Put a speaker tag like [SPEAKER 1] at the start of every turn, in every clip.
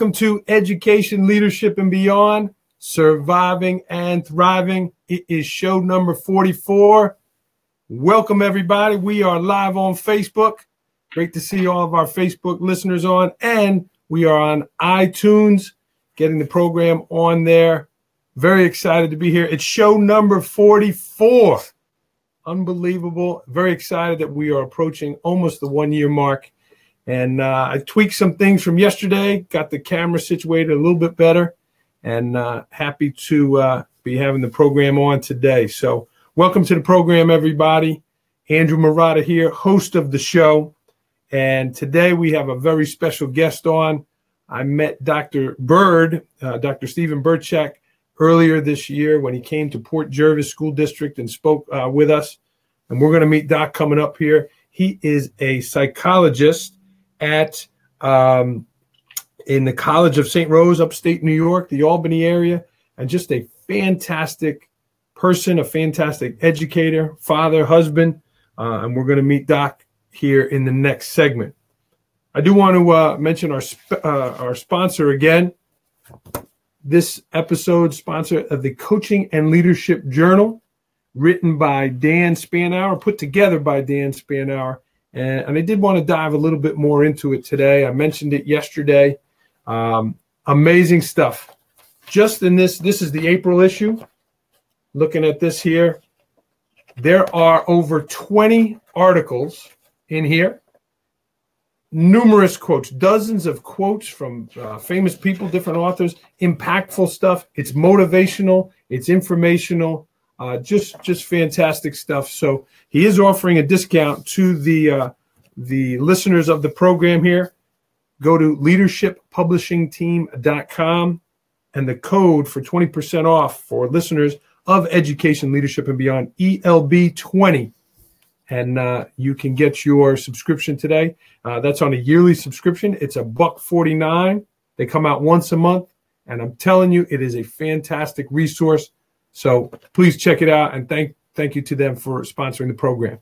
[SPEAKER 1] Welcome to Education, Leadership, and Beyond Surviving and Thriving. It is show number 44. Welcome, everybody. We are live on Facebook. Great to see all of our Facebook listeners on, and we are on iTunes, getting the program on there. Very excited to be here. It's show number 44. Unbelievable. Very excited that we are approaching almost the one year mark. And uh, I tweaked some things from yesterday, got the camera situated a little bit better, and uh, happy to uh, be having the program on today. So, welcome to the program, everybody. Andrew Marotta here, host of the show. And today we have a very special guest on. I met Dr. Bird, uh, Dr. Stephen Birchak, earlier this year when he came to Port Jervis School District and spoke uh, with us. And we're going to meet Doc coming up here. He is a psychologist at um, in the College of St. Rose, upstate New York, the Albany area, and just a fantastic person, a fantastic educator, father, husband. Uh, and we're going to meet Doc here in the next segment. I do want to uh, mention our sp- uh, our sponsor again. This episode sponsor of the Coaching and Leadership Journal, written by Dan Spainhour, put together by Dan Spainhour, and, and I did want to dive a little bit more into it today. I mentioned it yesterday. Um, amazing stuff. Just in this, this is the April issue. Looking at this here, there are over 20 articles in here. Numerous quotes, dozens of quotes from uh, famous people, different authors, impactful stuff. It's motivational, it's informational, uh, just just fantastic stuff. So he is offering a discount to the uh, the listeners of the program here. Go to leadershippublishingteam.com and the code for 20% off for listeners of Education, Leadership, and Beyond, ELB20 and uh, you can get your subscription today. Uh, that's on a yearly subscription. It's a buck forty nine. They come out once a month, and I'm telling you, it is a fantastic resource. So please check it out, and thank thank you to them for sponsoring the program.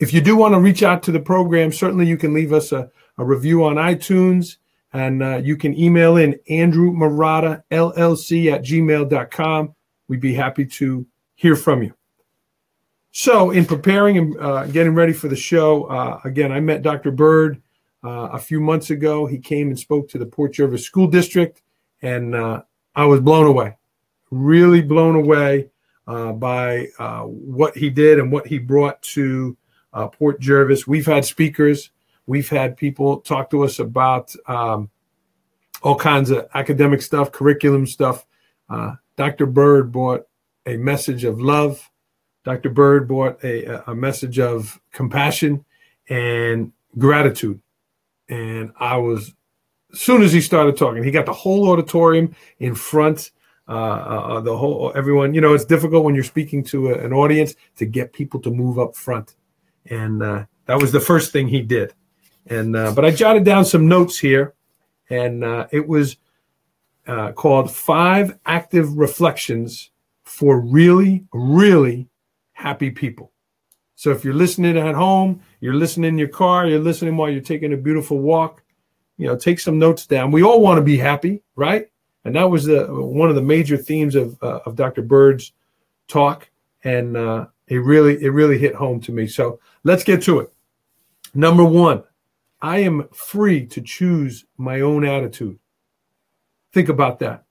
[SPEAKER 1] If you do want to reach out to the program, certainly you can leave us a, a review on iTunes, and uh, you can email in Andrew Marotta LLC at gmail.com. We'd be happy to hear from you. So, in preparing and uh, getting ready for the show, uh, again, I met Dr. Bird uh, a few months ago. He came and spoke to the Port Jervis School District, and uh, I was blown away, really blown away uh, by uh, what he did and what he brought to Port Jervis. We've had speakers, we've had people talk to us about um, all kinds of academic stuff, curriculum stuff. Dr. Bird brought a message of love Dr. Bird brought a, a message of compassion and gratitude. And I was, as soon as he started talking, he got the whole auditorium in front, uh, uh, the whole, everyone, you know, it's difficult when you're speaking to a, an audience to get people to move up front. And uh, that was the first thing he did. And, uh, but I jotted down some notes here and uh, it was uh, called Five Active Reflections for Really, Really happy people. So if you're listening at home, you're listening in your car, you're listening while you're taking a beautiful walk, you know, take some notes down. We all want to be happy, right? And that was the one of the major themes of uh, of Dr. Bird's talk, and uh, it really it really hit home to me. So let's get to it. Number one, I am free to choose my own attitude. Think about that.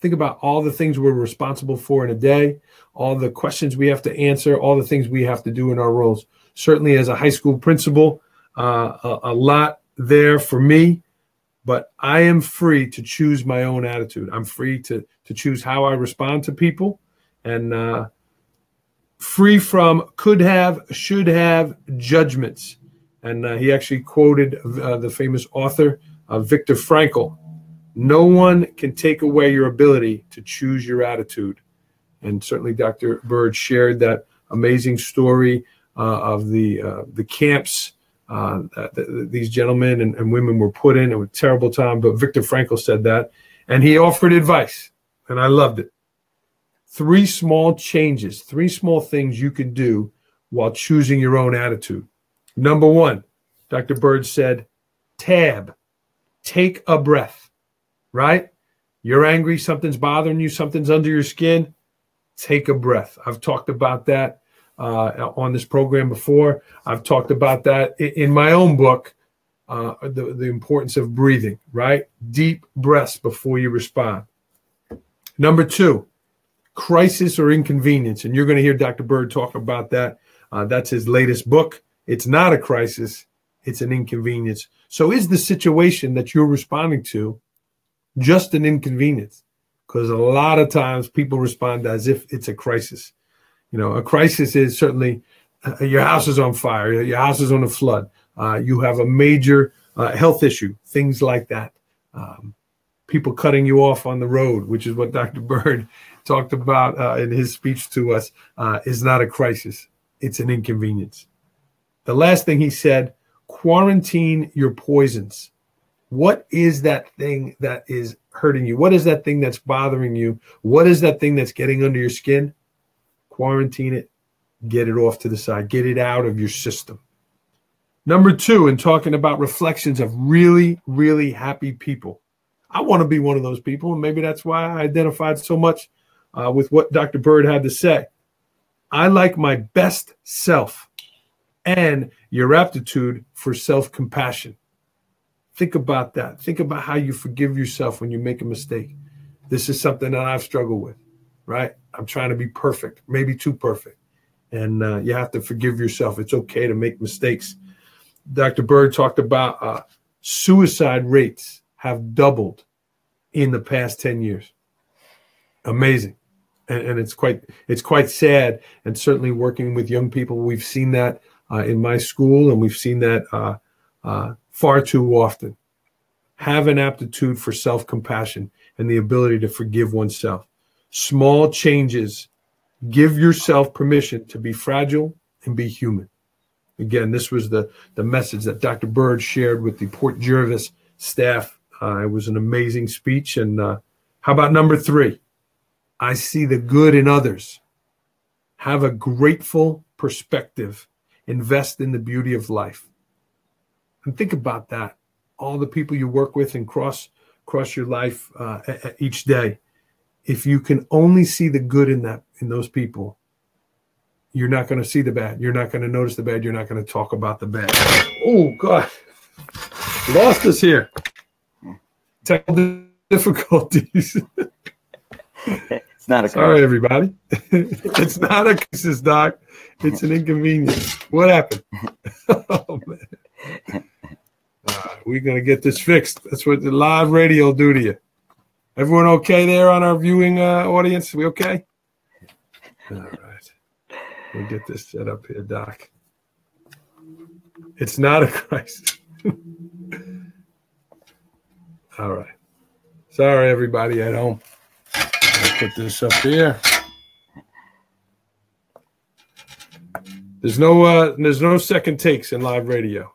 [SPEAKER 1] Think about all the things we're responsible for in a day, all the questions we have to answer, all the things we have to do in our roles. Certainly, as a high school principal, uh, a, a, lot there for me, but I am free to choose my own attitude. I'm free to to choose how I respond to people, and uh, free from could have, should have judgments. And uh, he actually quoted uh, the famous author uh, Viktor Frankl. No one can take away your ability to choose your attitude. And certainly Dr. Bird shared that amazing story uh, of the uh, the camps uh, that these gentlemen and, and, women were put in. It was a terrible time, but Viktor Frankl said that, and he offered advice, and I loved it. Three small changes, three small things you can do while choosing your own attitude. Number one, Dr. Bird said, tab. take a breath, right? You're angry, something's bothering you, something's under your skin. Take a breath. I've talked about that uh, on this program before. I've talked about that in my own book, uh, the, the importance of breathing, right? Deep breaths before you respond. Number two, crisis or inconvenience. And you're going to hear Dr. Bird talk about that. Uh, that's his latest book. It's not a crisis, it's an inconvenience. So, is the situation that you're responding to just an inconvenience? Because a lot of times people respond as if it's a crisis. You know, a crisis is certainly uh, your house is on fire, your house is on a flood, uh, you have a major uh, health issue, things like that. Um, people cutting you off on the road, which is what Dr. Bird talked about uh, in his speech to us, uh, is not a crisis. It's an inconvenience. The last thing he said quarantine your poisons. What is that thing that is hurting you? What is that thing that's bothering you? What is that thing that's getting under your skin? Quarantine it, get it off to the side, get it out of your system. Number two, in talking about reflections of really, really happy people, I want to be one of those people. And maybe that's why I identified so much uh, with what Dr. Bird had to say. I like my best self and your aptitude for self compassion. Think about that. Think about how you forgive yourself when you make a mistake. This is something that I've struggled with, right? I'm trying to be perfect, maybe too perfect. And uh, you have to forgive yourself. It's okay to make mistakes. Dr. Bird talked about uh, suicide rates have doubled in the past 10 years. Amazing. And, and, it's quite it's quite sad and certainly working with young people we've seen that uh, in my school and we've seen that uh, uh, far too often have an aptitude for self-compassion and the ability to forgive oneself small changes give yourself permission to be fragile and be human again this was the the message that dr bird shared with the port jervis staff uh, it was an amazing speech. And uh, how about number three? I see the good in others. Have a grateful perspective. Invest in the beauty of life. And think about that. All the people you work with and cross cross your life uh, each day. If you can only see the good in that in those people, you're not going to see the bad. You're not going to notice the bad. You're not going to talk about the bad. Oh God, lost us here technical difficulties.
[SPEAKER 2] it's not a
[SPEAKER 1] sorry, everybody. it's not a crisis, doc. It's an inconvenience. What happened? oh man. Uh, we're gonna get this fixed. That's what the live radio do to you. Everyone okay there on our viewing uh, audience? We okay? All right. We'll get this set up here, Doc. It's not a crisis. All right. Sorry, everybody at home. I'll put this up here. There's no uh, there's no second takes in live radio.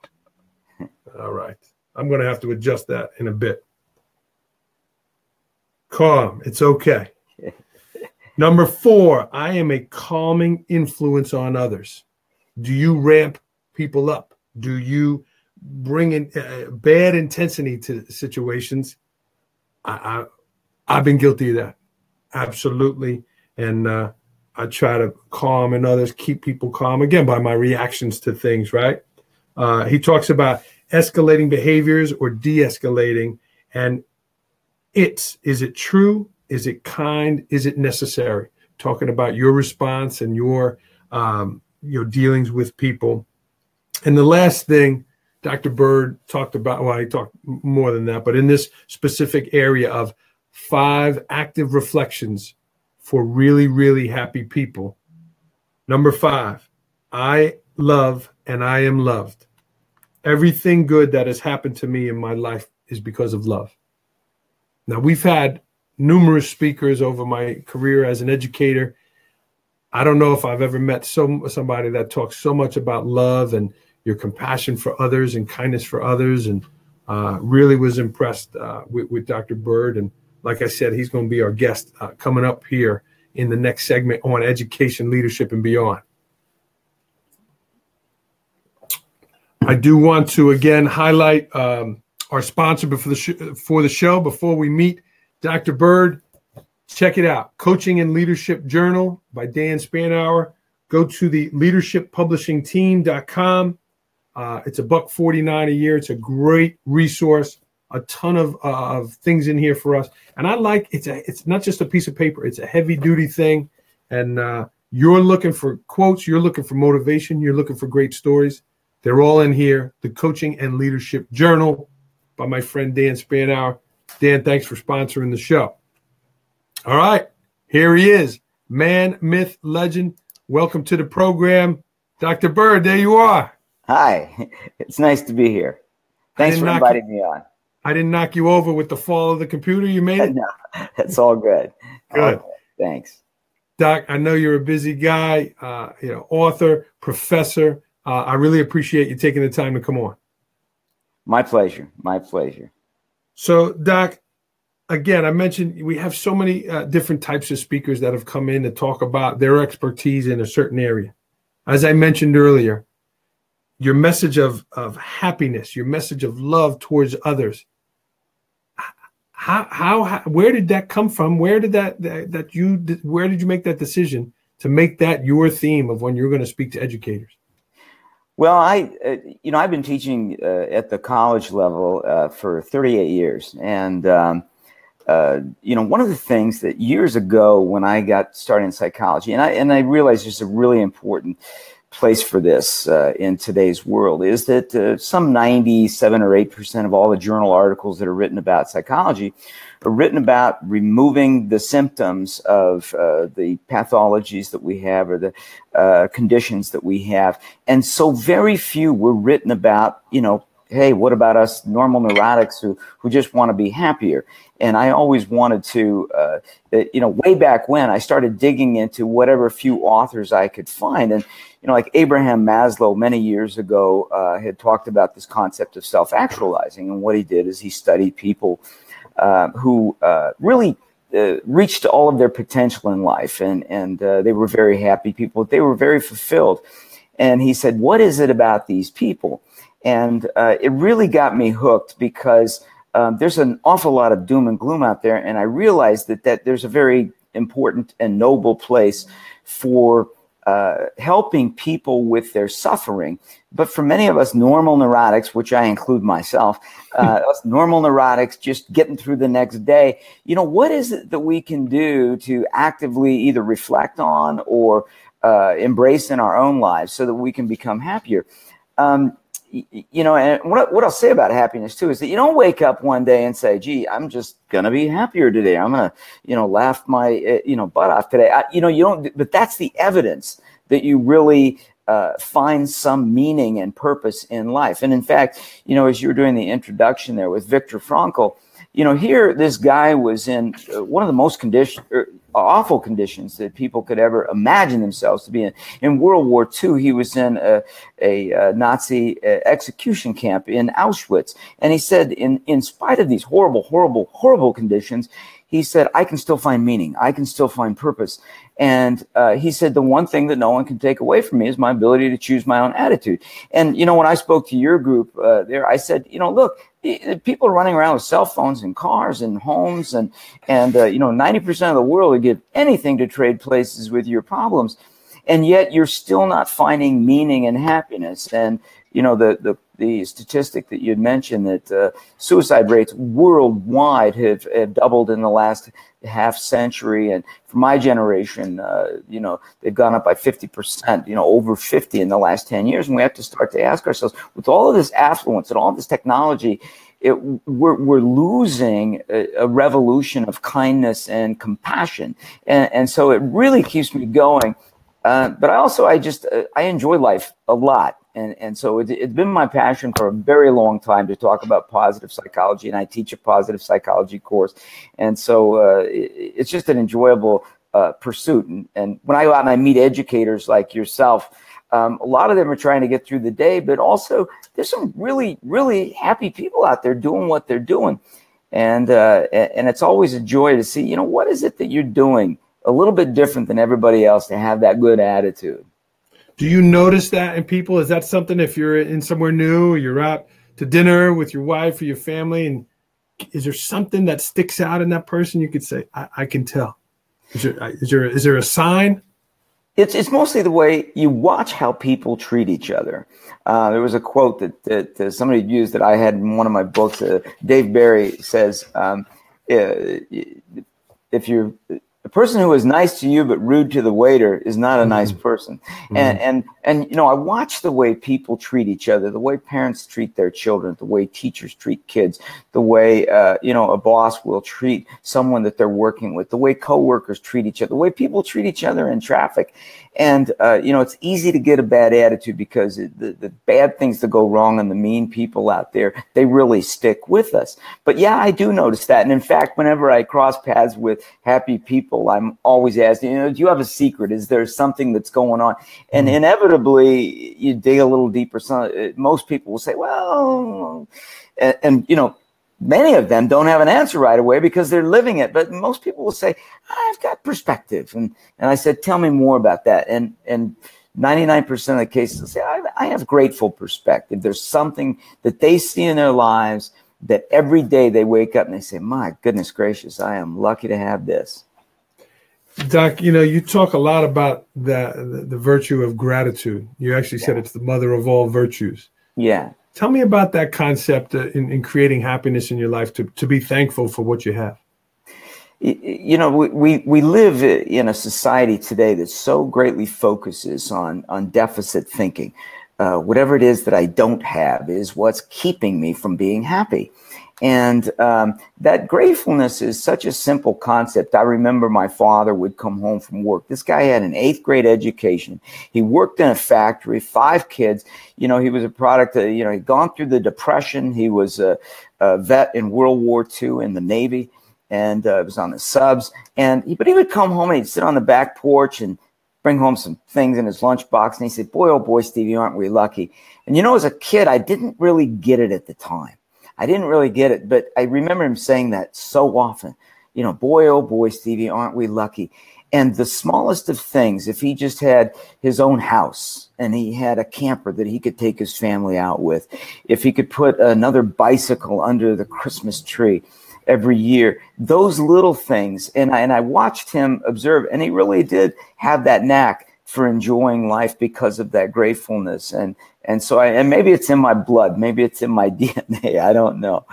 [SPEAKER 1] All right. I'm going to have to adjust that in a bit. Calm. It's okay. Number four, I am a calming influence on others. Do you ramp people up? Do you bringing uh, bad intensity to situations. I, I have been guilty of that, absolutely, and uh, I try to calm and others keep people calm again by my reactions to things. Right? Uh, he talks about escalating behaviors or de-escalating, and it's is it true? Is it kind? Is it necessary? Talking about your response and your um, your dealings with people. And the last thing Dr. Bird talked about, well, he talked more than that, but in this specific area of five active reflections for really, really happy people. Number five, I love and I am loved. Everything good that has happened to me in my life is because of love. Now, we've had numerous speakers over my career as an educator. I don't know if I've ever met some somebody that talks so much about love and your compassion for others and kindness for others, and uh, really was impressed uh, with, with, Dr. Bird. And like I said, he's going to be our guest uh, coming up here in the next segment on education, leadership, and beyond. I do want to again highlight um, our sponsor before the sh- for the show. Before we meet Dr. Bird, check it out: Coaching and Leadership Journal by Dan Spainhour. Go to the leadershippublishingteam.com. Uh, it's a buck forty nine a year. It's a great resource. A ton of uh, of things in here for us, and I like it's a it's not just a piece of paper. It's a heavy duty thing, and uh, you're looking for quotes. You're looking for motivation. You're looking for great stories. They're all in here. The Coaching and Leadership Journal by my friend Dan Spainhour. Dan, thanks for sponsoring the show. All right, here he is, man, myth, legend. Welcome to the program, Dr. Bird. There you are.
[SPEAKER 2] Hi, it's nice to be here. Thanks for inviting
[SPEAKER 1] you,
[SPEAKER 2] me on.
[SPEAKER 1] I didn't knock you over with the fall of the computer. You made it.
[SPEAKER 2] no, that's all good.
[SPEAKER 1] Good.
[SPEAKER 2] All good. Thanks.
[SPEAKER 1] Doc, I know you're a busy guy, uh, you know, author, professor. Uh, I really appreciate you taking the time to come on.
[SPEAKER 2] My pleasure. My pleasure.
[SPEAKER 1] So, Doc, again, I mentioned we have so many uh, different types of speakers that have come in to talk about their expertise in a certain area. As I mentioned earlier, your message of, of happiness, your message of love towards others. How, how, how where did that come from? Where did that, that, that you, where did you make that decision to make that your theme of when you're going to speak to educators?
[SPEAKER 2] Well, I, uh, you know, I've been teaching uh, at the college level uh, for 38 years, and um, uh, you know, one of the things that years ago when I got started in psychology, and I and I realized there's a really important place for this uh, in today's world is that uh, some 97 or 8 percent of all the journal articles that are written about psychology written about removing the symptoms of uh, the pathologies that we have or the uh, conditions that we have. And so very few were written about, you know, hey, what about us normal neurotics who, who just want to be happier? And I always wanted to, uh, you know, way back when I started digging into whatever few authors I could find. And, you know, like Abraham Maslow many years ago uh, had talked about this concept of self actualizing. And what he did is he studied people uh, who really uh, reached all of their potential in life, and and uh, they were very happy people. They were very fulfilled, and he said, "What is it about these people?" And uh, it really got me hooked because um, there's an awful lot of doom and gloom out there, and I realized that that there's a very important and noble place for uh, helping people with their suffering. But for many of us normal neurotics, which I include myself, uh, us normal neurotics, just getting through the next day, you know, what is it that we can do to actively either reflect on or uh, embrace in our own lives so that we can become happier? Um, you know, and what, what I'll say about happiness too is that you don't wake up one day and say, gee, I'm just going to be happier today. I'm going to, you know, laugh my, eh, you know, butt off today. I, you know, you don't, but that's the evidence that you really uh, find some meaning and purpose in life. And in fact, you know, as you were doing the introduction there with Viktor Frankl, you know, here this guy was in uh, one of the most condition, er, awful conditions that people could ever imagine themselves to be in. In World War II, he was in a, a, a Nazi uh, execution camp in Auschwitz, and he said, in in spite of these horrible, horrible, horrible conditions, he said, I can still find meaning. I can still find purpose. And uh, he said, the one thing that no one can take away from me is my ability to choose my own attitude. And, you know, when I spoke to your group uh, there, I said, you know, look, people are running around with cell phones and cars and homes and, and uh, you know, 90% of the world would give anything to trade places with your problems. And yet you're still not finding meaning and happiness. And, you know, the, the the statistic that you'd mentioned that uh, suicide rates worldwide have, have doubled in the last half century. And for my generation, uh, you know, they've gone up by 50%, you know, over 50 in the last 10 years. And we have to start to ask ourselves with all of this affluence and all this technology, it, we're, we're losing a, a, revolution of kindness and compassion. And, and so it really keeps me going. Uh, but I also, I just, uh, I enjoy life a lot and and so it, has been my passion for a very long time to talk about positive psychology and i teach a positive psychology course. And so uh, it, it's just an enjoyable uh, pursuit. And, and when i go out and i meet educators like yourself um, a lot of them are trying to get through the day but also there's some really really happy people out there doing what they're doing. And uh, and it's always a joy to see you know what is it that you're doing a little bit different than everybody else to have that good attitude
[SPEAKER 1] do you notice that in people? Is that something if you're in somewhere new, you're out to dinner with your wife or your family, and is there something that sticks out in that person? You could say, I, I can tell. Is there, is there is there a sign?
[SPEAKER 2] It's it's mostly the way you watch how people treat each other. Uh, there was a quote that, that somebody used that I had in one of my books. Uh, Dave Barry says, um, "If you're a person who is nice to you but rude to the waiter is not a nice mm-hmm. person. Mm-hmm. And and and you know, I watch the way people treat each other, the way parents treat their children, the way teachers treat kids, the way uh, you know a boss will treat someone that they're working with, the way coworkers treat each other, the way people treat each other in traffic. And uh, you know, it's easy to get a bad attitude because it, the the bad things that go wrong and the mean people out there, they really stick with us. But yeah, I do notice that. And in fact, whenever I cross paths with happy people, I'm always asking, you know, do you have a secret? Is there something that's going on? And mm-hmm. inevitably, you dig a little deeper. Some, most people will say, well, and, and you know, many of them don't have an answer right away because they're living it. But most people will say, I've got perspective. And, and I said, tell me more about that. And, and 99% of the cases say, I, I have grateful perspective. There's something that they see in their lives that every day they wake up and they say, my goodness gracious, I am lucky to have this.
[SPEAKER 1] Doc, you know, you talk a lot about the, the, the virtue of gratitude. You actually yeah. said it's the mother of all virtues.
[SPEAKER 2] Yeah.
[SPEAKER 1] Tell me about that concept uh, in, in creating happiness in your life to, to be thankful for what you have.
[SPEAKER 2] You know, we, we live in a society today that so greatly focuses on, on deficit thinking. Uh, whatever it is that I don't have is what's keeping me from being happy. And um, that gratefulness is such a simple concept. I remember my father would come home from work. This guy had an eighth grade education. He worked in a factory, five kids. You know, he was a product of, you know, he'd gone through the Depression. He was a, a vet in World War II in the Navy and uh, was on the subs. And he, but he would come home and he'd sit on the back porch and bring home some things in his lunchbox. And he said, Boy, oh boy, Stevie, aren't we lucky? And you know, as a kid, I didn't really get it at the time. I didn't really get it, but I remember him saying that so often. You know, boy, oh boy, Stevie, aren't we lucky? And the smallest of things, if he just had his own house and he had a camper that he could take his family out with, if he could put another bicycle under the Christmas tree every year, those little things. And I, and I watched him observe, and he really did have that knack for enjoying life because of that gratefulness. And and so I and maybe it's in my blood, maybe it's in my DNA. I don't know.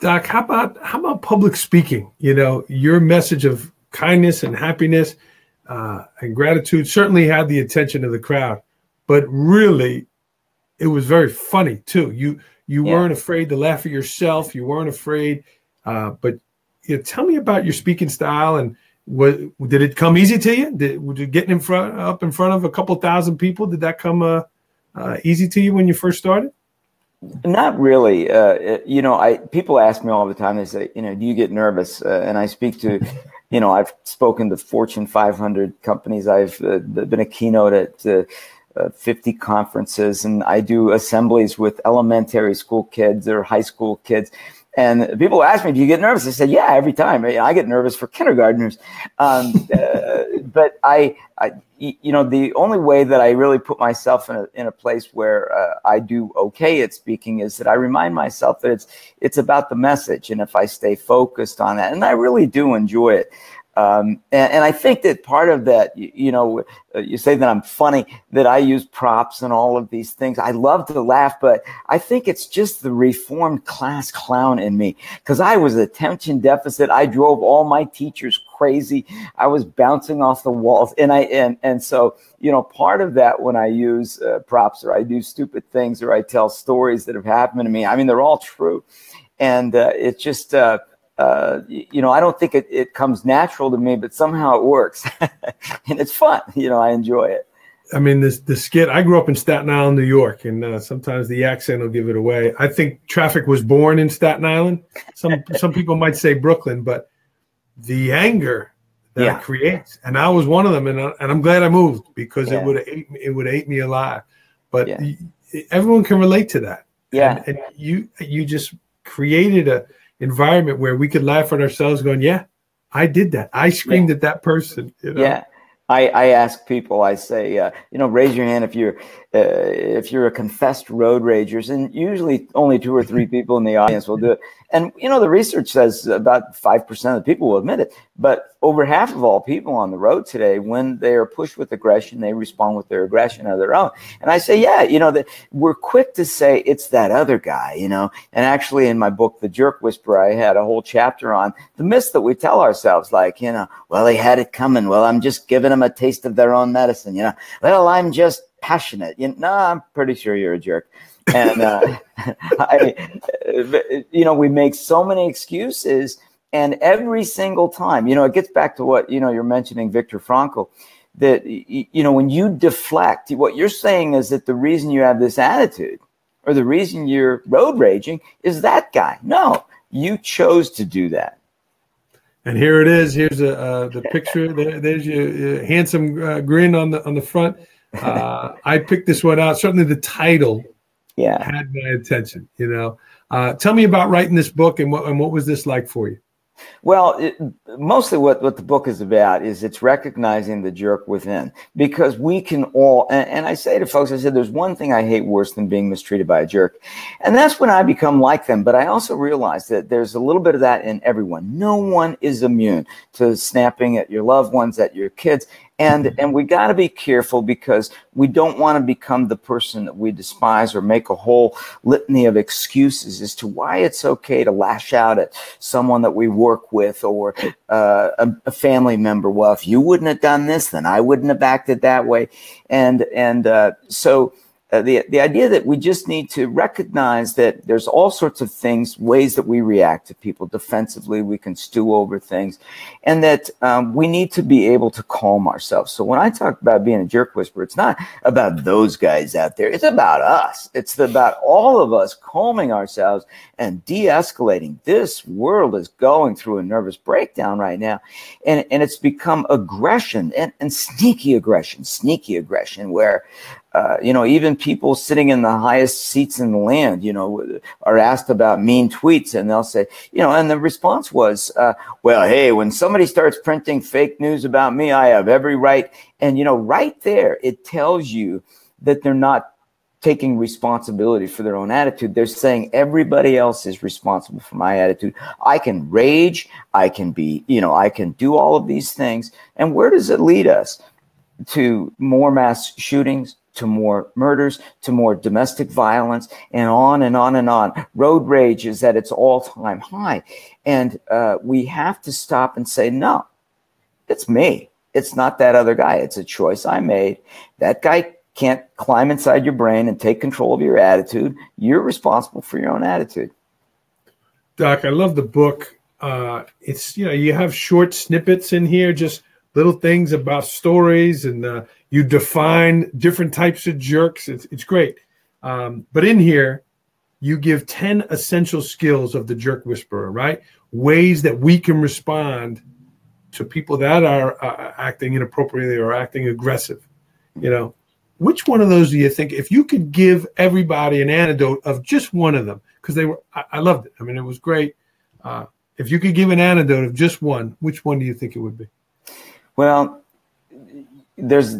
[SPEAKER 1] Doc, how about how about public speaking? You know, your message of kindness and happiness uh, and gratitude certainly had the attention of the crowd, but really, it was very funny too. You you yeah. weren't afraid to laugh at yourself. You weren't afraid, uh, but you know, tell me about your speaking style and what did it come easy to you? Did, did getting in front up in front of a couple thousand people? Did that come uh, uh, easy to you when you first started?
[SPEAKER 2] Not really. Uh, you know, I people ask me all the time. They say, you know, do you get nervous? Uh, and I speak to, you know, I've spoken to Fortune 500 companies. I've uh, been a keynote at uh, uh, 50 conferences, and I do assemblies with elementary school kids or high school kids. And people ask me, "Do you get nervous?" I said, "Yeah, every time. I get nervous for kindergartners." Um, uh, but I, I, you know, the only way that I really put myself in a in a place where uh, I do okay at speaking is that I remind myself that it's it's about the message, and if I stay focused on that, and I really do enjoy it. Um, and, and, I think that part of that, you, you, know, uh, you say that I'm funny, that I use props and all of these things. I love to laugh, but I think it's just the reformed class clown in me because I was attention deficit. I drove all my teachers crazy. I was bouncing off the walls, and I and and so you know, part of that when I use uh, props or I do stupid things or I tell stories that have happened to me. I mean, they're all true, and uh, it's just. Uh, you know, I don't think it, it comes natural to me, but somehow it works, and it's fun. You know, I enjoy it.
[SPEAKER 1] I mean, this the skit. I grew up in Staten Island, New York, and uh, sometimes the accent will give it away. I think traffic was born in Staten Island. Some some people might say Brooklyn, but the anger that yeah. it creates, and I was one of them, and uh, and I'm glad I moved because yeah. it would ate it would ate me alive. But yeah. everyone can relate to that.
[SPEAKER 2] Yeah,
[SPEAKER 1] and, and you you just created a environment where we could laugh at ourselves going, yeah, I did that. I screamed yeah. at that person.
[SPEAKER 2] You know? Yeah. I, I ask people, I say, uh, you know, raise your hand if you're uh, if you're a confessed road ragers, and usually only two or three people in the audience will do it. And you know, the research says about five percent of the people will admit it, but over half of all people on the road today, when they are pushed with aggression, they respond with their aggression of their own. And I say, yeah, you know, that we're quick to say it's that other guy, you know. And actually, in my book, The Jerk Whisperer, I had a whole chapter on the myths that we tell ourselves, like, you know, well, he had it coming. Well, I'm just giving them a taste of their own medicine, you know. Well, I'm just passionate. You know, no, I'm pretty sure you're a jerk. And, uh, I, you know, we make so many excuses. And every single time, you know, it gets back to what, you know, you're mentioning Viktor Frankl, that, you know, when you deflect, what you're saying is that the reason you have this attitude or the reason you're road raging is that guy. No, you chose to do that.
[SPEAKER 1] And here it is. Here's a, uh, the picture. There, there's your, your handsome uh, grin on the on the front. Uh, I picked this one out. Certainly, the title
[SPEAKER 2] yeah.
[SPEAKER 1] had my attention. You know, uh, tell me about writing this book and what and what was this like for you?
[SPEAKER 2] Well, it, mostly what, what the book is about is it's recognizing the jerk within because we can all, and, and, I say to folks, I said, there's one thing I hate worse than being mistreated by a jerk. And that's when I become like them. But I also realize that there's a little bit of that in everyone. No one is immune to snapping at your loved ones, at your kids. And, and we got to be careful because we don't want to become the person that we despise or make a whole litany of excuses as to why it's okay to lash out at someone that we work with or uh, a, a, family member. Well, if you wouldn't have done this, then I wouldn't have acted that way. And, and uh, so uh, the, the idea that we just need to recognize that there's all sorts of things, ways that we react to people defensively, we can stew over things, and that um, we need to be able to calm ourselves. So when I talk about being a jerk whisperer, it's not about those guys out there. It's about us. It's about all of us calming ourselves and de-escalating. This world is going through a nervous breakdown right now, and, and it's become aggression and, and sneaky aggression, sneaky aggression, where uh, you know, even people sitting in the highest seats in the land, you know, are asked about mean tweets, and they'll say, you know, and the response was, uh, well, hey, when somebody starts printing fake news about me, I have every right. And, you know, right there, it tells you that they're not taking responsibility for their own attitude. They're saying everybody else is responsible for my attitude. I can rage. I can be, you know, I can do all of these things. And where does it lead us? To more mass shootings, to more murders, to more domestic violence, and on and on and on. Road rage is at its all time high. And uh, we have to stop and say, no, it's me. It's not that other guy. It's a choice I made. That guy can't climb inside your brain and take control of your attitude. You're responsible for your own attitude.
[SPEAKER 1] Doc, I love the book. Uh, it's, you know, you have short snippets in here, just little things about stories and uh, you define different types of jerks. It's, it's great. Um, but in here, you give 10 essential skills of the jerk whisperer, right? Ways that we can respond to people that are uh, acting inappropriately or acting aggressive. You know, which one of those do you think, if you could give everybody an antidote of just one of them, because they were, I, I, loved it. I mean, it was great. Uh, if you could give an antidote of just one, which one do you think it would be?
[SPEAKER 2] Well, there's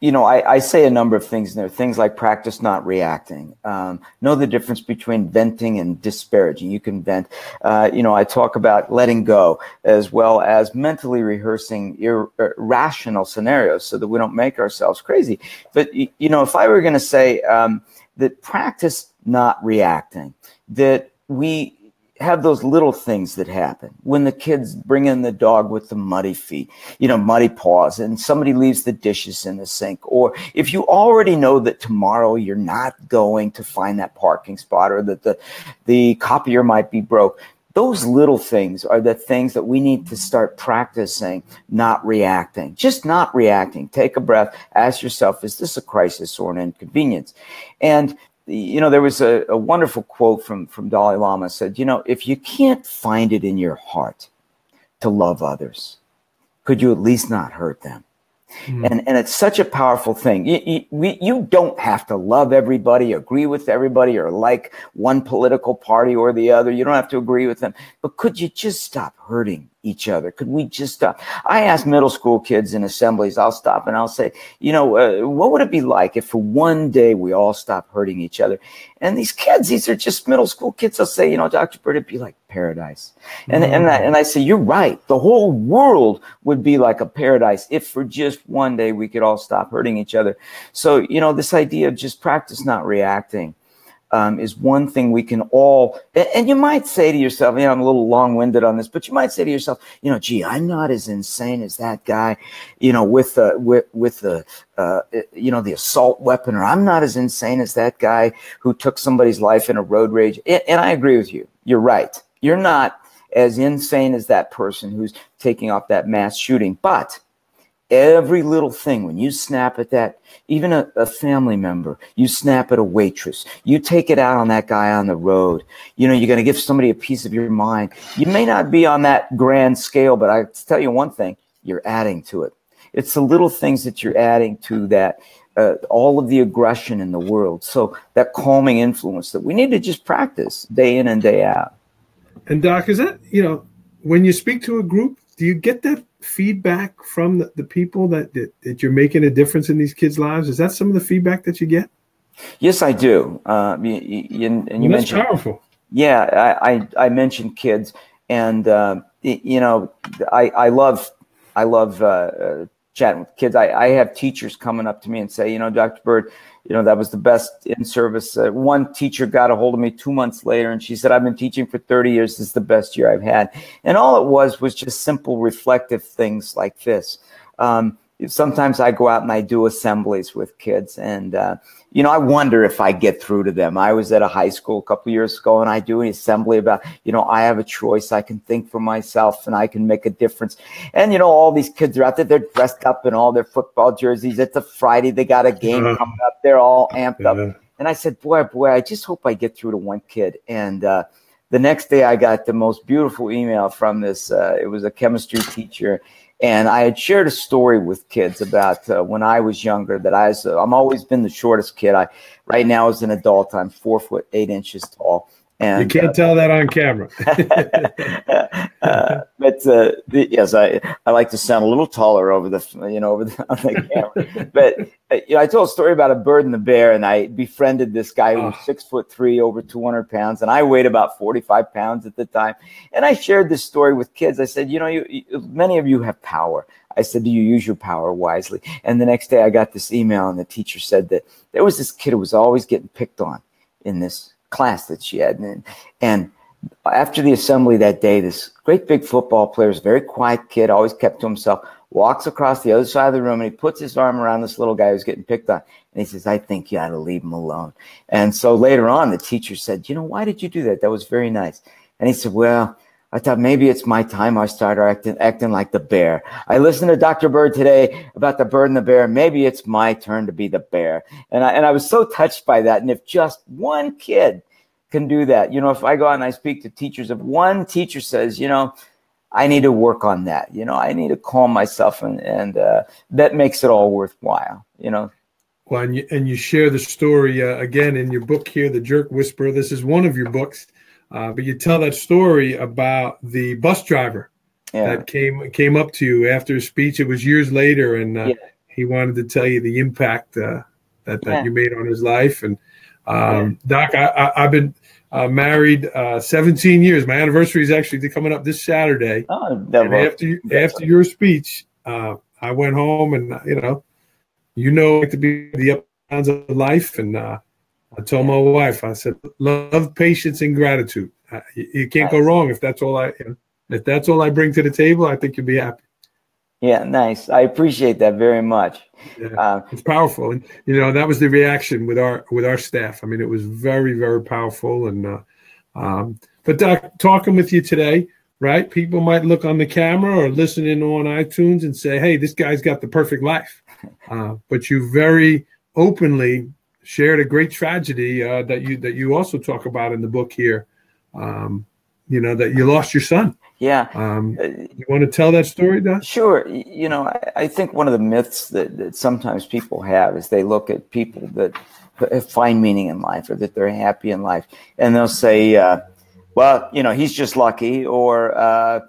[SPEAKER 2] you know, I, I, say a number of things in there. Things like practice not reacting. Um, know the difference between venting and disparaging. You can vent. Uh, you know, I talk about letting go as well as mentally rehearsing ir- irrational scenarios so that we don't make ourselves crazy. But you know, if I were going to say um, that practice not reacting, that we have those little things that happen. When the kids bring in the dog with the muddy feet, you know, muddy paws, and somebody leaves the dishes in the sink. Or if you already know that tomorrow you're not going to find that parking spot or that the, the copier might be broke, those little things are the things that we need to start practicing not reacting. Just not reacting. Take a breath. Ask yourself is this a crisis or an inconvenience? And you know, there was a, a, wonderful quote from, from Dalai Lama said, you know, if you can't find it in your heart to love others, could you at least not hurt them? Mm. And, and it's such a powerful thing. You, you, you don't have to love everybody, agree with everybody, or like one political party or the other. You don't have to agree with them. But could you just stop hurting each other? Could we just stop? I ask middle school kids in assemblies, I'll stop and I'll say, you know, uh, what would it be like if for one day we all stop hurting each other? And these kids, these are just middle school kids, they'll say, you know, Dr. Bird, it'd be like paradise. And, mm-hmm. and, I, and I say, you're right. The whole world would be like a paradise if for just one day we could all stop hurting each other. So, you know, this idea of just practice not reacting um, is one thing we can all, and you might say to yourself, you know, I'm a little long winded on this, but you might say to yourself, you know, gee, I'm not as insane as that guy, you know, with the, with, with the, uh, you know, the assault weapon, or I'm not as insane as that guy who took somebody's life in a road rage. And I agree with you. You're right. You're not as insane as that person who's taking off that mass shooting, but every little thing when you snap at that even a, a, family member you snap at a waitress you take it out on that guy on the road you know you're going to give somebody a piece of your mind. You may not be on that grand scale but i tell you one thing you're adding to it. It's the little things that you're adding to that uh, all of the aggression in the world. So that calming influence that we need to just practice day in and day out.
[SPEAKER 1] And doc is that you know when you speak to a group do you get that feedback from the, the people that, that, that you're making a difference in these kids' lives? Is that some of the feedback that you get?
[SPEAKER 2] Yes, I do. Uh, you, you, and you
[SPEAKER 1] well,
[SPEAKER 2] mentioned
[SPEAKER 1] powerful.
[SPEAKER 2] Yeah, I, I, I mentioned kids, and uh, you know, I I love I love uh, uh, chatting with kids. I, I have teachers coming up to me and say, you know, Dr. Bird, you know, that was the best in service. Uh, one teacher got a hold of me two months later and she said, I've been teaching for 30 years. This is the best year I've had. And all it was was just simple reflective things like this. Um, sometimes I go out and I do assemblies with kids, and uh, you know, I wonder if I get through to them. I was at a high school a couple years ago, and I do an assembly about, you know, I have a choice. I can think for myself, and I can make a difference. And you know, all these kids are out there; they're dressed up in all their football jerseys. It's a Friday; they got a game uh-huh. coming up. They're all amped up. And I said, "Boy, boy, I just hope I get through to one kid." And uh, the next day, I got the most beautiful email from this. Uh, it was a chemistry teacher and I had shared a story with kids about uh, when I was younger that I was, uh, I'm always been the shortest kid. I right now as an adult, I'm four foot eight inches tall.
[SPEAKER 1] And, you can't uh, tell that on camera.
[SPEAKER 2] uh, but uh, the, yes, I I like to sound a little taller over the you know over the, on the camera. but uh, you know, I told a story about a bird and the bear, and I befriended this guy who was oh. six foot three, over two hundred pounds, and I weighed about forty five pounds at the time. And I shared this story with kids. I said, you know, you, you, many of you have power. I said, do you use your power wisely? And the next day, I got this email, and the teacher said that there was this kid who was always getting picked on in this class that she had. And, and after the assembly that day, this great big football player, is very quiet kid, always kept to himself, walks across the other side of the room and he puts his arm around this little guy who's getting picked on. And he says, I think you ought to leave him alone. And so later on, the teacher said, You know, why did you do that? That was very nice. And he said, Well, I thought maybe it's my time I started acting, acting like the bear. I listened to Dr. Bird today about the bird and the bear. Maybe it's my turn to be the bear. And I, and I was so touched by that. And if just one kid can do that, you know, if I go out and I speak to teachers, if one teacher says, you know, I need to work on that, you know, I need to calm myself and, and uh, that makes it all worthwhile, you know.
[SPEAKER 1] Well, and you, and you share the story uh, again in your book here, The Jerk Whisperer. This is one of your books. Uh, but you tell that story about the bus driver yeah. that came came up to you after a speech. It was years later, and uh, yeah. he wanted to tell you the impact uh, that that yeah. you made on his life. And um, Doc, I, have been uh, married uh, 17 years. My anniversary is actually coming up this Saturday. Oh, and after after your speech, uh, I went home, and you know, you know, to be the up and downs of life, and I told my wife, I said, love, patience, and gratitude. you, can't go wrong if that's all I if that's all I bring to the table. I think you'll be happy.
[SPEAKER 2] Yeah, nice. I appreciate that very much.
[SPEAKER 1] Yeah, uh, it's powerful, and you know that was the reaction with our with our staff. I mean, it was very very powerful. And uh, um, but Doc, talking with you today, right? People might look on the camera or listening on iTunes and say, "Hey, this guy's got the perfect life," uh, but you very openly shared a great tragedy uh, that you that you also talk about in the book here. Um, you know that you lost your son.
[SPEAKER 2] Yeah.
[SPEAKER 1] Um, you want to tell that story, Doc?
[SPEAKER 2] Sure. You know, I, I think one of the myths that, that sometimes people have is they look at people that find meaning in life or that they're happy in life, and they'll say, uh, "Well, you know, he's just lucky," or uh,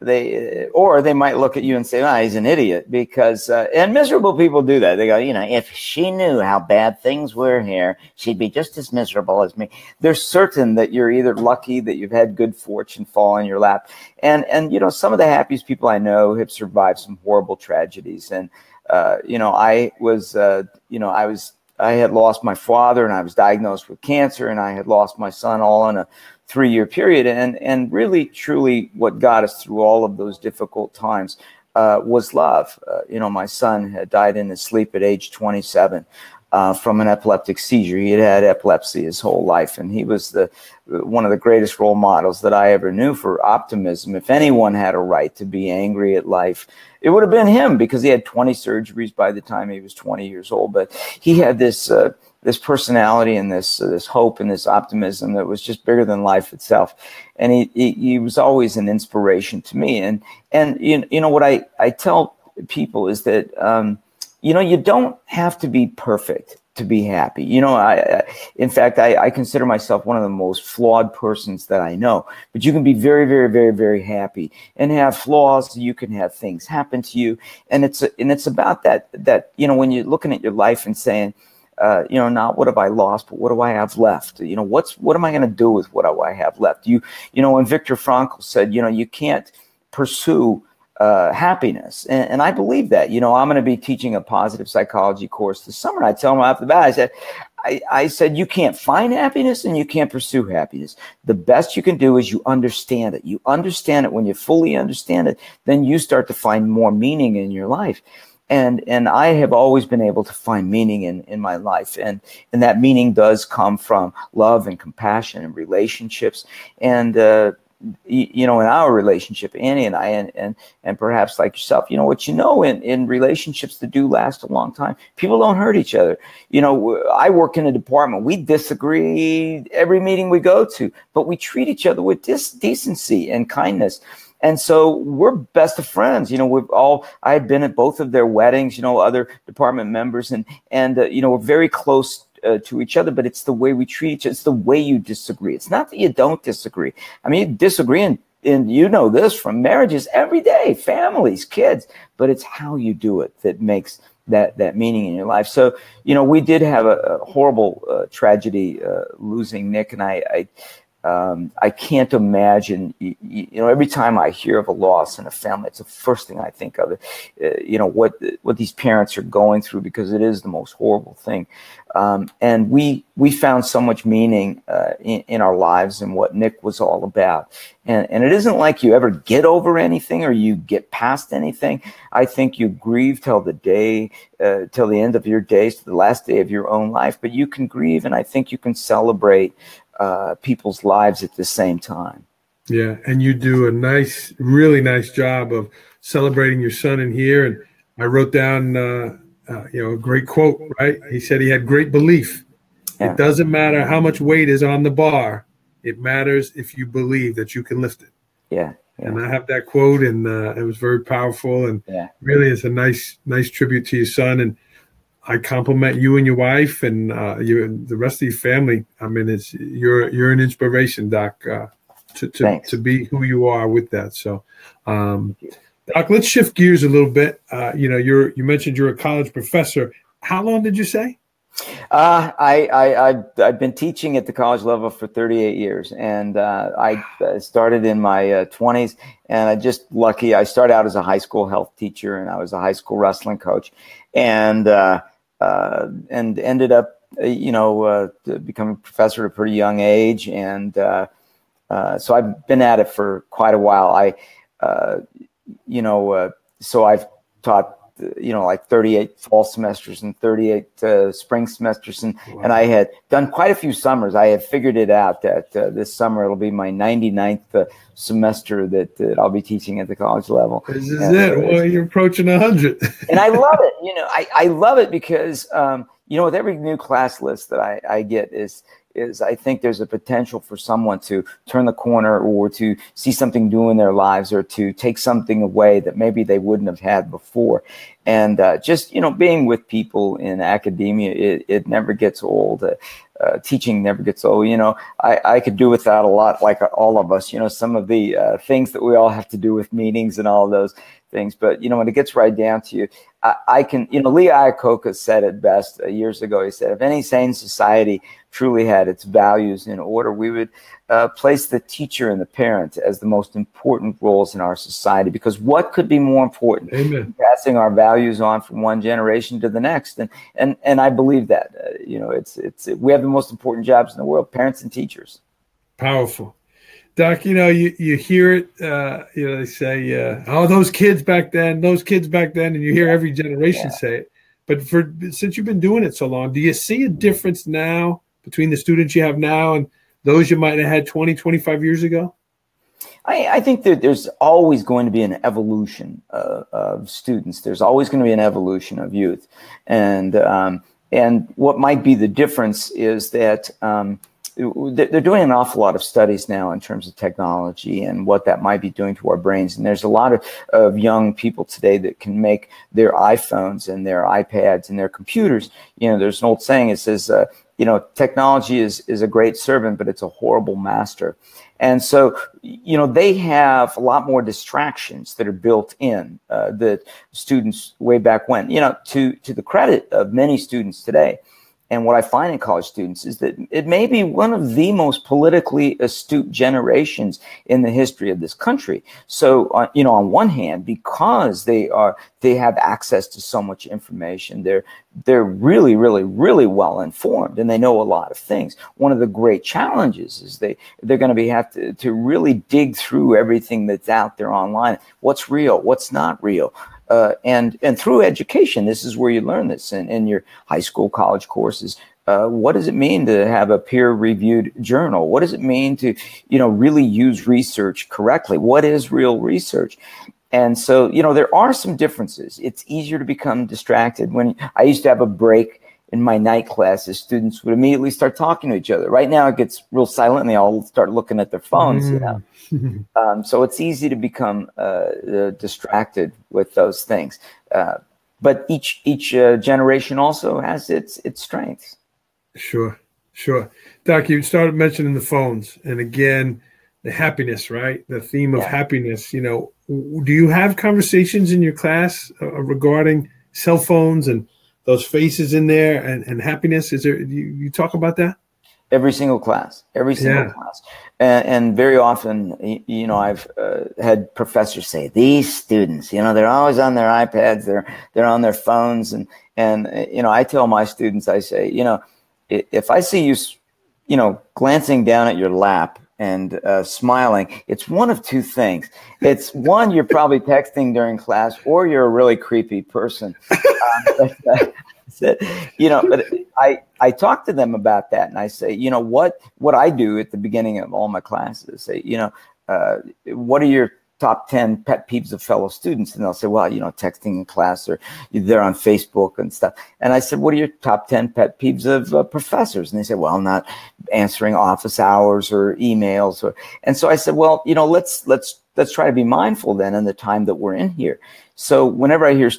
[SPEAKER 2] they or they might look at you and say, "Ah, oh, he's an idiot," because uh, and miserable people do that. They go, you know, if she knew how bad things were here, she'd be just as miserable as me. They're certain that you're either lucky that you've had good fortune fall in your lap, and and you know, some of the happiest people I know have survived some horrible tragedies, and uh, you know, I was, uh, you know, I was. I had lost my father and I was diagnosed with cancer and I had lost my son all in a three year period. And, and really, truly, what got us through all of those difficult times uh, was love. Uh, you know, my son had died in his sleep at age 27. Uh, from an epileptic seizure. He had had epilepsy his whole life, and he was the one of the greatest role models that I ever knew for optimism. If anyone had a right to be angry at life, it would have been him because he had 20 surgeries by the time he was 20 years old. But he had this uh, this personality and this uh, this hope and this optimism that was just bigger than life itself. And he, he, he was always an inspiration to me. And and you, you know what I, I tell people is that um, you know you don't have to be perfect to be happy. You know, I, in fact I, I consider myself one of the most flawed persons that I know. But you can be very, very, very, very happy and have flaws. You can have things happen to you, and it's and it's about that that you know when you're looking at your life and saying uh, you know, not what have I lost, but what do I have left? You know, what's what am I going to do with what I have left? You, you know, when Viktor Frankl said, you know, you can't pursue uh, happiness, and, and, I believe that. You know, I'm going to be teaching a positive psychology course this summer. I tell them off the bat, I said, I, I said, you can't find happiness and you can't pursue happiness. The best you can do is you understand it. You understand it when you fully understand it, then you start to find more meaning in your life and and I have always been able to find meaning in in my life, and and that meaning does come from love and compassion and relationships, and uh, you know, in our relationship, Annie and I, and, and, and perhaps like yourself, you know, what you know in, in relationships that do last a long time, people don't hurt each other. You know, I work in a department, we disagree every meeting we go to, but we treat each other with dis- decency and kindness. And so we're best of friends. You know, we've all, I had been at both of their weddings, you know, other department members, and, and, uh, you know, we're very close uh, to each other, but it's the way we treat each other. It's the way you disagree. It's not that you don't disagree. I mean, you disagree and, and you know this from marriages every day, families, kids, but it's how you do it that makes that, that meaning in your life. So, you know, we did have a, a horrible uh, tragedy uh, losing Nick and I, I um, I can't imagine, you, you, know, every time I hear of a loss in a family, it's the first thing I think of. Uh, you know, what, what these parents are going through because it is the most horrible thing. Um, and we, we found so much meaning uh, in, in, our lives and what Nick was all about. And, and it isn't like you ever get over anything or you get past anything. I think you grieve till the day, uh, till the end of your days, to the last day of your own life. But you can grieve, and I think you can celebrate uh, people's lives at the same time.
[SPEAKER 1] Yeah, and you do a nice, really nice job of celebrating your son in here. And I wrote down, uh, uh, you know, a great quote. Right? He said he had great belief. Yeah. It doesn't matter how much weight is on the bar. It matters if you believe that you can lift it.
[SPEAKER 2] Yeah. yeah.
[SPEAKER 1] And I have that quote, and uh, it was very powerful, and yeah. really, it's a nice, nice tribute to your son. And I compliment you and your wife and uh, you the rest of your family. I mean, it's you're you're an inspiration, Doc, uh, to to, to be who you are with that. So, um, Doc, let's shift gears a little bit. Uh, you know, you're you mentioned you're a college professor. How long did you say?
[SPEAKER 2] Uh, I, I, I've, I've been teaching at the college level for 38 years, and uh, I started in my uh, 20s. And I just lucky I started out as a high school health teacher, and I was a high school wrestling coach, and uh, uh, and ended up, uh, you know, uh, becoming a professor at a pretty young age. And uh, so I've been at it for quite a while. I, you know, so I've taught you know like 38 fall semesters and 38 uh, spring semesters. And wow. and I had done quite a few summers. I had figured it out that uh, this summer it'll be my 99th uh, semester that, that I'll be teaching at the college level.
[SPEAKER 1] This is and, it. Uh, well you're approaching 100
[SPEAKER 2] and I love it. You know I, I love it because um, you know with every new class list that I, I get is is I think there's a potential for someone to turn the corner or to see something new in their lives or to take something away that maybe they wouldn't have had before. And uh, just, you know, being with people in academia, it, it never gets old. Uh, uh, teaching never gets old. You know, I, I could do without a lot, like all of us. You know, some of the uh, things that we all have to do with meetings and all those things. But you know, when it gets right down to you, I, I can. You know, Lee Iacocca said it best uh, years ago. He said, "If any sane society truly had its values in order, we would uh, place the teacher and the parent as the most important roles in our society. Because what could be more important?
[SPEAKER 1] Amen.
[SPEAKER 2] Passing our values on from one generation to the next, and and and I believe that. Uh, you know, it's it's we have the most important jobs in the world: parents and teachers.
[SPEAKER 1] Powerful. Doc, you know, you, you hear it, uh, you know, they say, uh, oh, those kids back then, those kids back then, and you hear every generation yeah. say it. But for since you've been doing it so long, do you see a difference now between the students you have now and those you might have had 20, 25 years ago?
[SPEAKER 2] I, I think that there's always going to be an evolution uh, of students. There's always going to be an evolution of youth. And, um, and what might be the difference is that um, they're doing an awful lot of studies now in terms of technology and what that might be doing to our brains. And there's a lot of, of young people today that can make their iPhones and their iPads and their computers. You know, there's an old saying, it says, uh, you know, technology is, is a great servant, but it's a horrible master. And so, you know, they have a lot more distractions that are built in uh, that students way back when, you know, to, to the credit of many students today and what I find in college students is that it may be one of the most politically astute generations in the history of this country. So, uh, you know, on one hand, because they are they have access to so much information, they're they're really, really, really well informed, and they know a lot of things. One of the great challenges is they they're going to be have to to really dig through everything that's out there online. What's real? What's not real? Uh, and and through education, this is where you learn this in, in your high school, college courses. Uh, what does it mean to have a peer-reviewed journal? What does it mean to, you know, really use research correctly? What is real research? And so, you know, there are some differences. It's easier to become distracted when I used to have a break in my night classes, students would immediately start talking to each other. Right now, it gets real silent, and they all start looking at their phones. Mm. You know, mm. um, so it's easy to become uh, uh, distracted with those things. Uh, but each each uh, generation also has its its strengths.
[SPEAKER 1] Sure, sure. Doc, you started mentioning the phones, and again, the happiness, right? The theme of yeah. happiness. You know, do you have conversations in your class uh, regarding cell phones and those faces in there and, and happiness? Is there you, you talk about that?
[SPEAKER 2] Every single class, every single yeah. class, and, and, very often, you know, I've uh, had professors say these students, you know, they're always on their iPads, they're they're on their phones, and and you know, I tell my students, I say, you know, if I see you, you know, glancing down at your lap and uh, smiling, it's one of two things. It's one, you're probably texting during class, or you're a really creepy person. You know, but I I talk to them about that, and I say, you know, what what I do at the beginning of all my classes, say, you know, uh, what are your top 10 pet peeves of fellow students. And they'll say well you know texting in class or they're on facebook and stuff. And i said what are your top 10 pet peeves of uh, professors? And they said well not answering office hours or emails or and so i said well you know let's let's let's try to be mindful then in the time that we're in here. So whenever i hear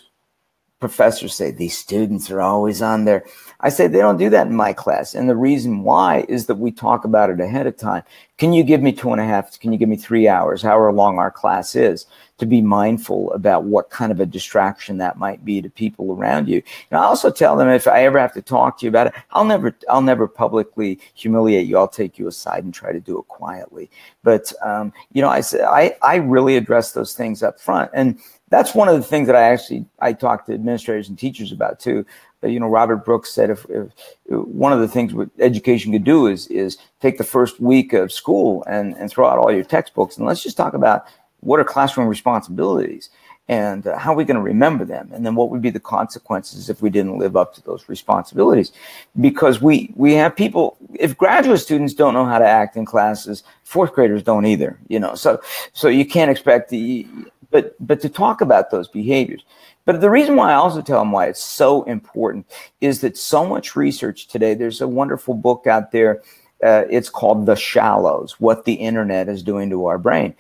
[SPEAKER 2] professors say these students are always on there I say they don't do that in my class. And the reason why is that we talk about it ahead of time. Can you give me two and a half? Can you give me three hours, however long our class is, to be mindful about what kind of a distraction that might be to people around you? And I also tell them if I ever have to talk to you about it, I'll never, I'll never publicly humiliate you. I'll take you aside and try to do it quietly. But, um, you know, I I, I really address those things up front. And that's one of the things that I actually, I talk to administrators and teachers about too But, you know, Robert Brooks said if, if, one of the things what education could do is is take the first week of school and and throw out all your textbooks. And let's just talk about what are classroom responsibilities and uh, how are we going to remember them and then what would be the consequences if we didn't live up to those responsibilities because we we have people if graduate students don't know how to act in classes fourth graders don't either you know so so you can't expect the but but to talk about those behaviors but the reason why I also tell them why it's so important is that so much research today, there's a wonderful book out there. Uh, it's called The Shallows What the Internet is Doing to Our Brain.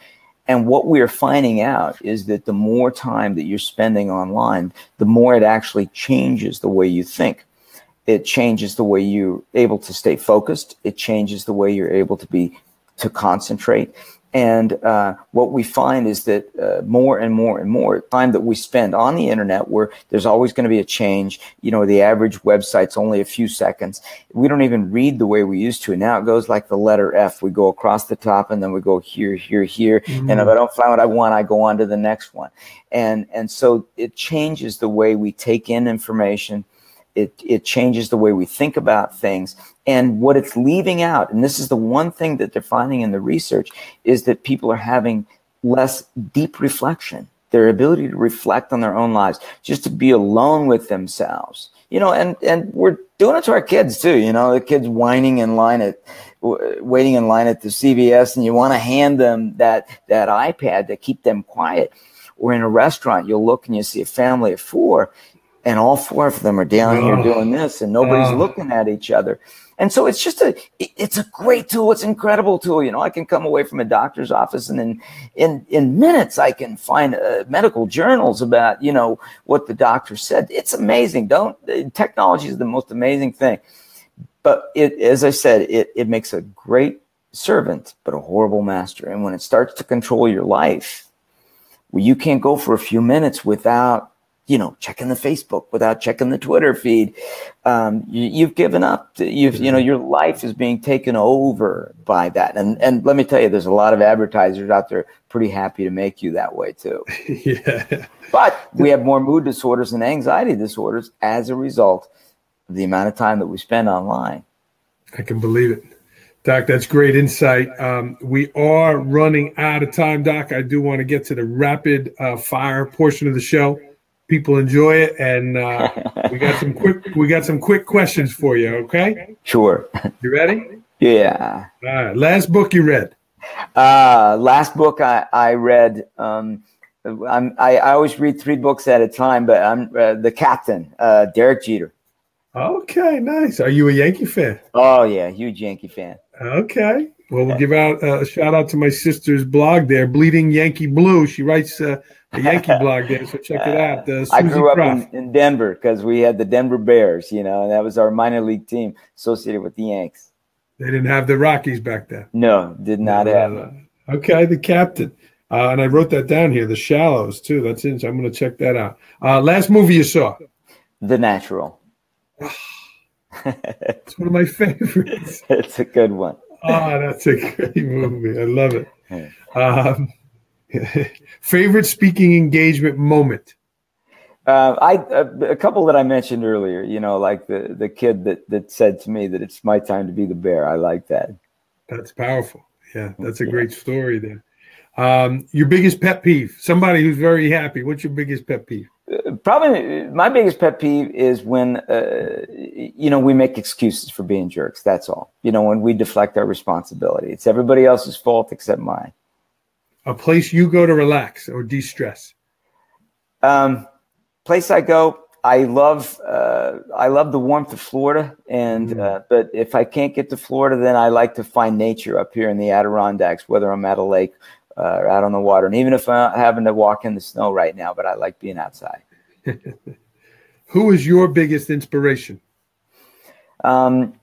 [SPEAKER 2] And what we're finding out is that the more time that you're spending online, the more it actually changes the way you think. It changes the way you're able to stay focused. It changes the way you're able to be to concentrate. And uh, what we find is that uh, more and more and more time that we spend on the internet, where there's always going to be a change. You know, the average website's only a few seconds. We don't even read the way we used to. Now it goes like the letter F. We go across the top, and then we go here, here, here. Mm-hmm. And if I don't find what I want, I go on to the next one. And and so it changes the way we take in information it, it changes the way we think about things. And what it's leaving out, and this is the one thing that they're finding in the research, is that people are having less deep reflection, their ability to reflect on their own lives, just to be alone with themselves. You know, and, and we're doing it to our kids too. You know, the kids whining in line at, waiting in line at the CVS, and you want to hand them that, that iPad to keep them quiet. Or in a restaurant, you'll look and you see a family of four, and all four of them are down oh. here doing this and nobody's oh. looking at each other. And so it's just a it's a great tool. It's an incredible tool. You know i can come away from a doctor's office and in in in minutes i can find uh, medical journals about you know what the doctor said. It's amazing. Don't technology is the most amazing thing. But it as i said it it makes a great servant but a horrible master. And when it starts to control your life well, you can't go for a few minutes without you know, checking the Facebook without checking the Twitter feed. Um, you, have given up. You've, you know, your life is being taken over by that. And and let me tell you, there's a lot of advertisers out there pretty happy to make you that way too. yeah. But we have more mood disorders and anxiety disorders as a result of the amount of time that we spend online.
[SPEAKER 1] I can believe it. Doc, that's great insight. Um, we are running out of time, Doc. I do want to get to the rapid uh, fire portion of the show people enjoy it, and uh, we got some quick we got some quick questions for you. Okay.
[SPEAKER 2] Sure.
[SPEAKER 1] You ready?
[SPEAKER 2] Yeah.
[SPEAKER 1] All right. Last book you read?
[SPEAKER 2] Uh, last book I I read. Um, I'm I, I always read three books at a time, but I'm uh, the Captain, uh, Derek Jeter.
[SPEAKER 1] Okay, nice. Are you a Yankee fan?
[SPEAKER 2] Oh yeah, huge Yankee fan.
[SPEAKER 1] Okay. Well, we'll give out uh, a shout out to my sister's blog there, Bleeding Yankee Blue. She writes uh, a Yankee blog there, so check it out. Uh,
[SPEAKER 2] I grew up in, in, Denver because we had the Denver Bears, you know, and that was our minor league team associated with the Yanks.
[SPEAKER 1] They didn't have the Rockies back then.
[SPEAKER 2] No, did not no, have. No.
[SPEAKER 1] Okay, the captain. Uh, and I wrote that down here. The Shallows too. That's in. So I'm going to check that out. Uh, last movie you saw?
[SPEAKER 2] The Natural.
[SPEAKER 1] it's one of my favorites.
[SPEAKER 2] it's a good one.
[SPEAKER 1] Oh, that's a great movie. I love it. Um, Favorite speaking engagement moment?
[SPEAKER 2] Uh, I a couple that I mentioned earlier. You know, like the the kid that that said to me that it's my time to be the bear. I like that.
[SPEAKER 1] That's powerful. Yeah, that's a yeah. great story. there. um, your biggest pet peeve? Somebody who's very happy. What's your biggest pet peeve?
[SPEAKER 2] Uh, probably my biggest pet peeve is when uh, you know we make excuses for being jerks. That's all. You know, when we deflect our responsibility. It's everybody else's fault except mine
[SPEAKER 1] a place you go to relax or de-stress?
[SPEAKER 2] Um, place I go, I love uh, I love the warmth of Florida, and mm. uh, but if I can't get to Florida, then I like to find nature up here in the Adirondacks, whether I'm at a lake uh, or out on the water, and even if I'm having to walk in the snow right now, but I like being outside.
[SPEAKER 1] Who is your biggest inspiration?
[SPEAKER 2] Um,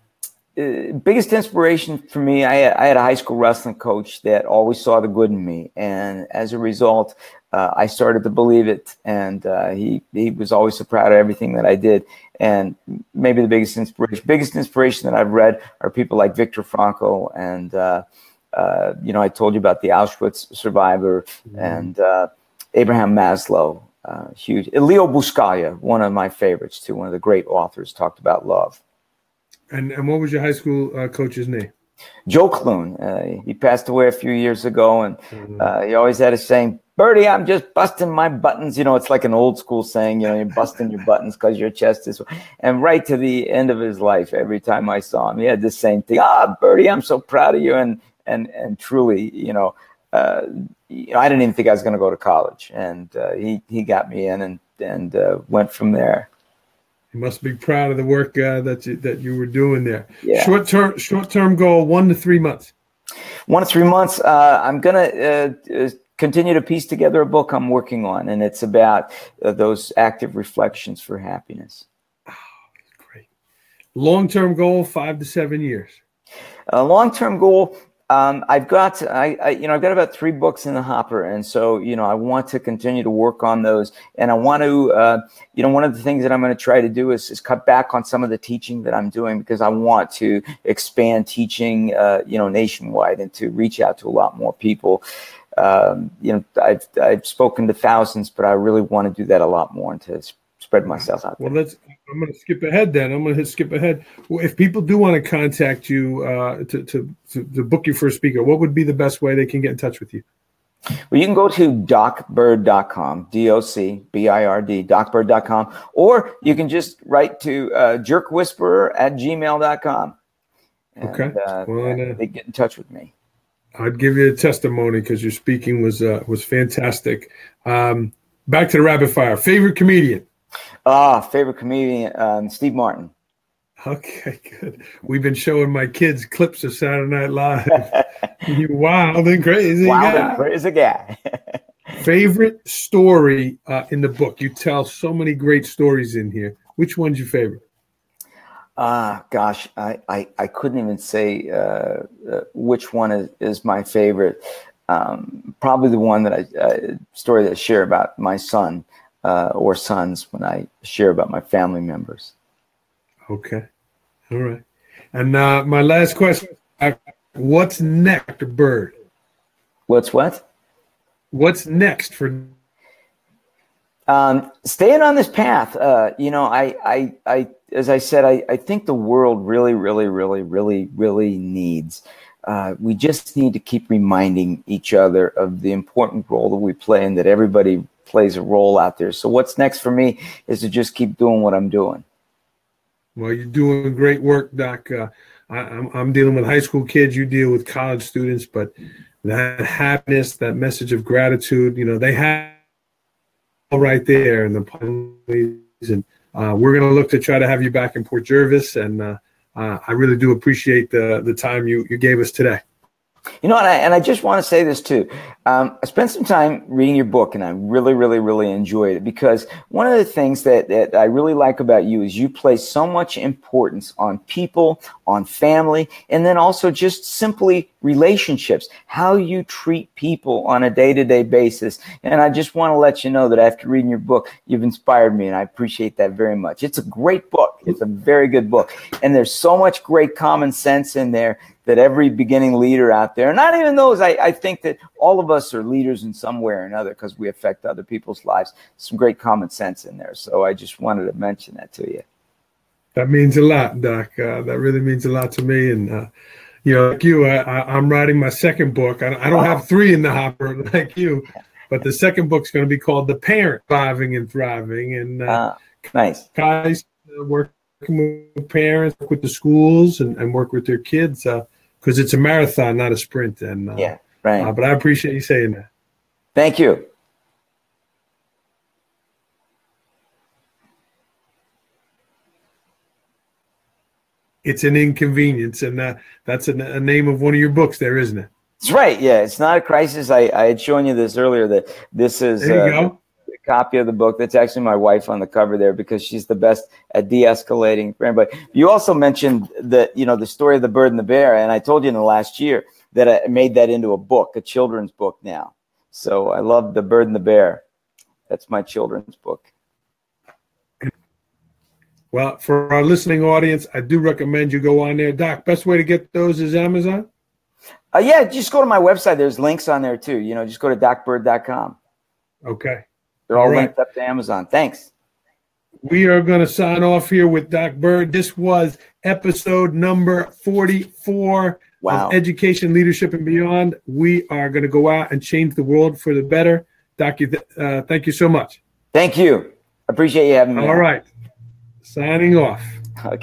[SPEAKER 2] uh, biggest inspiration for me, I, I, had a high school wrestling coach that always saw the good in me, and as a result, uh, I started to believe it. And uh, he he was always so proud of everything that I did. And maybe the biggest inspiration, biggest inspiration that I've read are people like Viktor Frankl, and uh, uh, you know, I told you about the Auschwitz survivor, mm-hmm. and Abraham Maslow. huge. Leo Buscaglia, one of my favorites too, one of the great authors, talked about love.
[SPEAKER 1] And and what was your high school uh, coach's name?
[SPEAKER 2] Joe Clune. Uh, he passed away a few years ago, and mm-hmm. uh, he always had a saying, "Bertie, I'm just busting my buttons." You know, it's like an old school saying. You know, you're busting your buttons because your chest is. And right to the end of his life, every time I saw him, he had the same thing. Ah, Bertie, I'm so proud of you, and and and truly, you know. Uh, you know, I didn't even think I was going to go to college, and uh, he he got me in, and and uh, went from there.
[SPEAKER 1] You must be proud of the work uh, that you, that you were doing there. Yeah. Short term short term goal one to three months.
[SPEAKER 2] One to three months. Uh, I'm gonna uh, uh continue to piece together a book I'm working on, and it's about uh, those active reflections for happiness.
[SPEAKER 1] Oh, great. Long term goal, five to seven years.
[SPEAKER 2] A long term goal. Um, I've got, I, I, you know, I've got about three books in the hopper, and so you know, I want to continue to work on those, and I want to, uh, you know, one of the things that I'm going to try to do is, is cut back on some of the teaching that I'm doing because I want to expand teaching, uh, you know, nationwide and to reach out to a lot more people. Um, you know, I've I've spoken to thousands, but I really want to do that a lot more and to spread myself out.
[SPEAKER 1] There. Well, let's. I'm going to skip ahead then. I'm going to skip ahead. Well, if people do want to contact you uh, to, to, to to book you for a speaker, what would be the best way they can get in touch with you?
[SPEAKER 2] Well, you can go to docbird.com, D O C B I R D, docbird.com, or you can just write to uh, jerkwhisperer at gmail.com. And,
[SPEAKER 1] okay. Uh,
[SPEAKER 2] well, they get in touch with me.
[SPEAKER 1] I'd give you a testimony because your speaking was uh, was fantastic. Um, back to the rapid fire. Favorite comedian?
[SPEAKER 2] Ah, favorite comedian, um, Steve Martin.
[SPEAKER 1] Okay, good. We've been showing my kids clips of Saturday Night Live. you wild and crazy
[SPEAKER 2] wild
[SPEAKER 1] guy.
[SPEAKER 2] and crazy guy.
[SPEAKER 1] favorite story uh, in the book? You tell so many great stories in here. Which one's your favorite?
[SPEAKER 2] Ah, gosh, I, I, I, couldn't even say uh, uh, which one is, is my favorite. Um, probably the one that I uh, story that I share about my son uh, or sons when I share about my family members.
[SPEAKER 1] Okay, all right. And uh, my last question: What's next, Bird?
[SPEAKER 2] What's what?
[SPEAKER 1] What's next for
[SPEAKER 2] um, staying on this path, uh, you know, I, I, I, as I said, I, I think the world really, really, really, really, really needs. Uh, we just need to keep reminding each other of the important role that we play and that everybody plays a role out there. So what's next for me is to just keep doing what I'm doing.
[SPEAKER 1] Well, you're doing great work, Doc. Uh, I, I'm, I'm dealing with high school kids. You deal with college students, but that happiness, that message of gratitude, you know, they have all right there in the police. And uh, we're going to look to try to have you back in Port Jervis. And uh, uh, I really do appreciate the, the time you, you gave us today.
[SPEAKER 2] You know, and I, and I just want to say this too. Um, I spent some time reading your book and I really, really, really enjoyed it because one of the things that, that I really like about you is you place so much importance on people, on family, and then also just simply relationships, how you treat people on a day to day basis. And I just want to let you know that after reading your book, you've inspired me and I appreciate that very much. It's a great book. It's a very good book. And there's so much great common sense in there that every beginning leader out there, not even those, I, I think that all of us are leaders in some way or another because we affect other people's lives. Some great common sense in there. So I just wanted to mention that to you.
[SPEAKER 1] That means a lot, Doc. Uh, that really means a lot to me. And, uh, you know, like you, I, am writing my second book. I, I don't have three in the hopper like you, but the second book's going to be called The Parent Surviving and Thriving. And uh,
[SPEAKER 2] uh nice.
[SPEAKER 1] Guys uh, working with parents, work with the schools, and, and work with their kids. Uh, because it's a marathon, not a sprint. And uh,
[SPEAKER 2] yeah, right.
[SPEAKER 1] Uh, but I appreciate you saying that.
[SPEAKER 2] Thank you.
[SPEAKER 1] It's an inconvenience, and uh, that's a, a, name of one of your books, there, isn't it?
[SPEAKER 2] It's right. Yeah, it's not a crisis. I, I had shown you this earlier. That this is.
[SPEAKER 1] There you uh, go
[SPEAKER 2] copy of the book. That's actually my wife on the cover there because she's the best at de-escalating for everybody. You also mentioned that you know the story of the bird and the bear, and I told you in the last year that I made that into a book, a children's book now. So I love the bird and the bear. That's my children's book.
[SPEAKER 1] Well, for our listening audience, I do recommend you go on there. Doc, best way to get those is Amazon?
[SPEAKER 2] Uh, yeah, just go to my website. There's links on there too. You know, just go to docbird.com.
[SPEAKER 1] Okay.
[SPEAKER 2] They're all, all right. linked up to Amazon. Thanks.
[SPEAKER 1] We are going to sign off here with Doc Bird. This was episode number 44
[SPEAKER 2] wow.
[SPEAKER 1] of Education, Leadership, and Beyond. We are going to go out and change the world for the better. Doc, uh, thank you so much.
[SPEAKER 2] Thank you. Appreciate you having me.
[SPEAKER 1] All right. Signing off.
[SPEAKER 2] Okay.